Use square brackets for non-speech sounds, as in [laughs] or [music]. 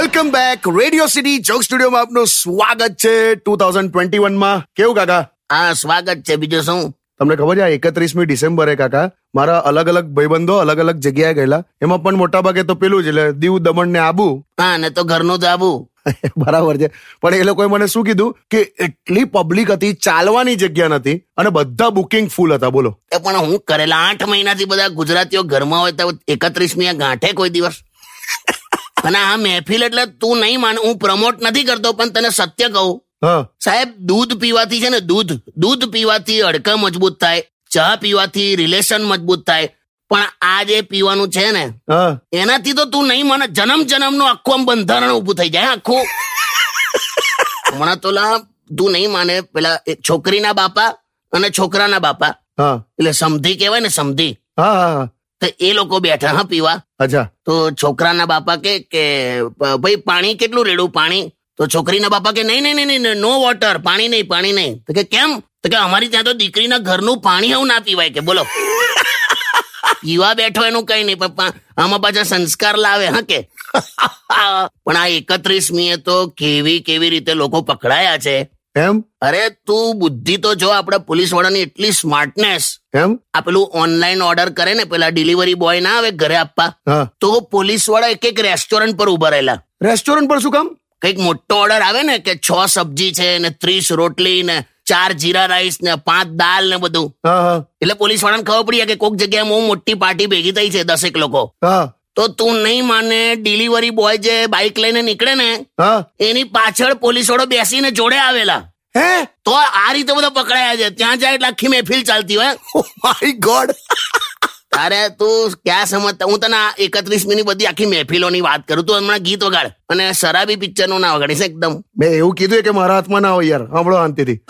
Welcome back radio city joke સ્ટુડિયોમાં આપનું સ્વાગત છે ટુ થાઉઝન્ડ ટ્વેન્ટી વનમાં કેવું કાકા? હા સ્વાગત છે. બીજું શું? તમને ખબર છે એકત્રીસમી ડિસેમ્બરે કાકા મારા અલગ અલગ ભાઈબંધો અલગ અલગ જગ્યાએ ગયેલા. એમાં પણ મોટા ભાગે તો પેલું જ એટલે દીવ દમણ ને આબુ. [laughs] હા ને તો ઘરનું જ આબુ. બરાબર છે. પણ એ લોકોએ મને શું કીધું કે એટલી પબ્લિક હતી ચાલવાની જગ્યા નથી અને બધા બુકિંગ ફૂલ હતા. બોલો. પણ હું કરેલા આઠ મહિનાથી બધા ગુજરાતીઓ ઘરમાં હોય તો એકત્રીસમી ગાંઠે કોઈ દિવસ? અને આ મહેફિલ એટલે તું નહીં માન હું પ્રમોટ નથી કરતો પણ તને સત્ય કહું. સાહેબ દૂધ પીવાથી છે ને દૂધ દૂધ પીવાથી અડકા મજબૂત થાય ચા પીવાથી રિલેશન મજબૂત થાય પણ આ જે પીવાનું છે ને એનાથી તો તું નહીં મને જન્મ જન્મનું આખું આમ બંધારણ ઉભું થઈ જાય આખું. હમણાં તો લા તું નહીં માને પેલા એક છોકરીના બાપા અને છોકરાના બાપા. એટલે સમધી કહેવાય ને સમધી. હા હા. તો એ લોકો બેઠા હા પીવા. અચ્છા. તો છોકરાના બાપા કે કે ભાઈ પાણી કેટલું રેડું? પાણી? તો છોકરીના બાપા કે નહીં નહીં નહીં નો વોટર પાણી નહીં પાણી નહીં. તો કે કેમ? તો કે અમારી ત્યાં તો દીકરીના ઘરનું પાણી આવું ના પીવાય કે બોલો. [laughs] પીવા બેઠો એનું કઈ નહીં પપ્પા આમાં પાછા સંસ્કાર લાવે હા કે. [laughs] પણ આ એકત્રીસમીએ તો કેવી કેવી રીતે લોકો પકડાયા છે? એમ? અરે તું બુદ્ધિ તો જો આપણા પોલીસ વાળાની એટલી સ્માર્ટનેસ એમ? આ પેલું ઓનલાઈન ઓર્ડર કરે ને પેલા ડિલિવરી બોય ના આવે ઘરે આપવા તો પોલીસવાળા એક એક રેસ્ટોરન્ટ પર ઊભા રહેલા. રેસ્ટોરન્ટ પર શું કામ? કંઈક મોટો ઓર્ડર આવે ને કે છ સબ્જી છે ને ત્રીસ રોટલી ને ચાર જીરા રાઈસ ને પાંચ દાલ ને બધું. એટલે પોલીસ વાળાને ખબર પડી કે કોઈક જગ્યાએ બહુ મોટી પાર્ટી ભેગી થઈ છે દસેક લોકો. તો તું નહીં માને ડિલિવરી બોય જે બાઇક લઈને નીકળે ને હા. એની પાછળ પોલીસ વાળો બેસીને જોડે આવેલા. હે? તો આ રીતે બધા પકડાયા છે. ત્યાં જાય એટલે આખી મહેફિલ ચાલતી હોય માય ગોડ તારે તું ક્યાં સમજતા? હું તને એકત્રીસની બધી આખી મહેફિલોની વાત કરું. તું હમણાં ગીત વગાડ. અને શરાબી પિક્ચરનું ના વગાડીશ એકદમ. મેં એવું કીધું કે મારા હાથમાં ના હોય યાર. હમણાં શાંતિથી